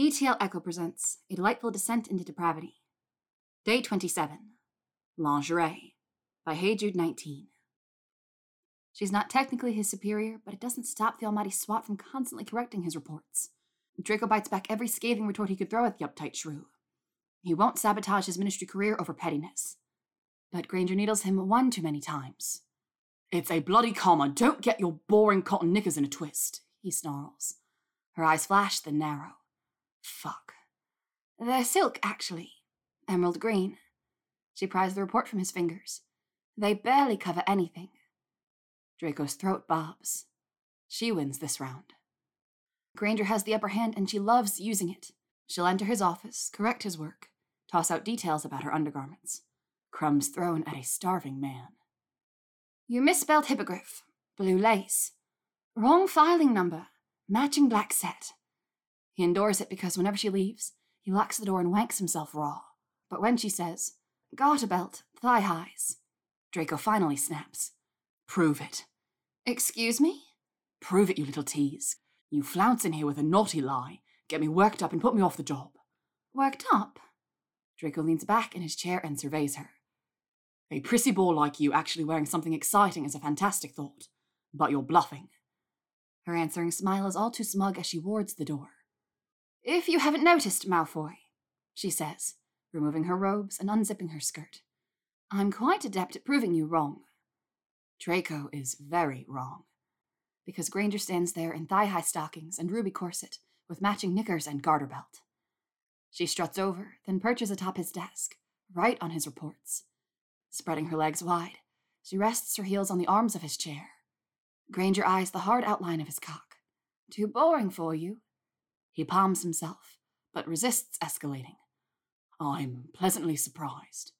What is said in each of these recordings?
ETL Echo presents A Delightful Descent into Depravity. Day 27 Lingerie by Hey Jude 19. She's not technically his superior, but it doesn't stop the almighty SWAT from constantly correcting his reports. Draco bites back every scathing retort he could throw at the uptight shrew. He won't sabotage his ministry career over pettiness. But Granger needles him one too many times. It's a bloody comma. Don't get your boring cotton knickers in a twist, he snarls. Her eyes flash, then narrow. Fuck. They're silk, actually. Emerald green. She pries the report from his fingers. They barely cover anything. Draco's throat bobs. She wins this round. Granger has the upper hand and she loves using it. She'll enter his office, correct his work, toss out details about her undergarments. Crumbs thrown at a starving man. You misspelled hippogriff. Blue lace. Wrong filing number. Matching black set. He endures it because whenever she leaves, he locks the door and wanks himself raw. But when she says, Garter belt, thigh highs, Draco finally snaps. Prove it. Excuse me? Prove it, you little tease. You flounce in here with a naughty lie, get me worked up and put me off the job. Worked up? Draco leans back in his chair and surveys her. A prissy ball like you actually wearing something exciting is a fantastic thought, but you're bluffing. Her answering smile is all too smug as she wards the door. If you haven't noticed, Malfoy, she says, removing her robes and unzipping her skirt, I'm quite adept at proving you wrong. Draco is very wrong. Because Granger stands there in thigh high stockings and ruby corset, with matching knickers and garter belt. She struts over, then perches atop his desk, right on his reports. Spreading her legs wide, she rests her heels on the arms of his chair. Granger eyes the hard outline of his cock. Too boring for you, he palms himself, but resists escalating. I'm pleasantly surprised.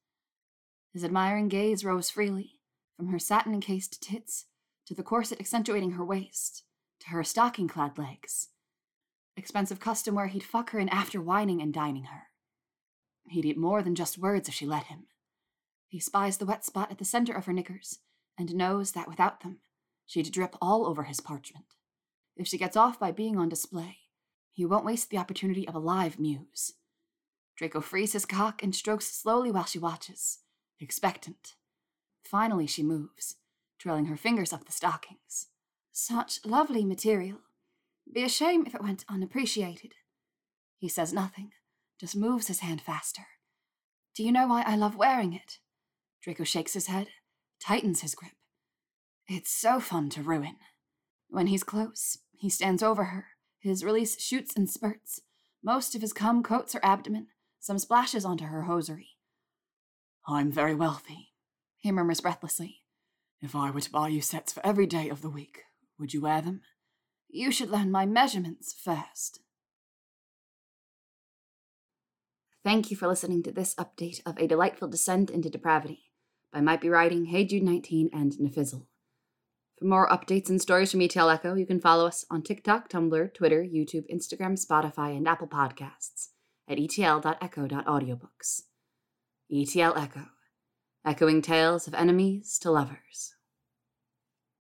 His admiring gaze rose freely, from her satin encased tits, to the corset accentuating her waist, to her stocking clad legs. Expensive custom where he'd fuck her in after wining and dining her. He'd eat more than just words if she let him. He spies the wet spot at the center of her knickers, and knows that without them, she'd drip all over his parchment. If she gets off by being on display, he won't waste the opportunity of a live muse. Draco frees his cock and strokes slowly while she watches, expectant. Finally, she moves, trailing her fingers up the stockings. Such lovely material. Be a shame if it went unappreciated. He says nothing, just moves his hand faster. Do you know why I love wearing it? Draco shakes his head, tightens his grip. It's so fun to ruin. When he's close, he stands over her, his release shoots and spurts. Most of his cum coats her abdomen, some splashes onto her hosiery. I'm very wealthy, he murmurs breathlessly. If I were to buy you sets for every day of the week, would you wear them? You should learn my measurements first. Thank you for listening to this update of A Delightful Descent into Depravity by Might Be Writing, Hey Jude 19, and Nefizzle. For more updates and stories from ETL Echo, you can follow us on TikTok, Tumblr, Twitter, YouTube, Instagram, Spotify, and Apple Podcasts at etl.echo.audiobooks. ETL Echo, echoing tales of enemies to lovers.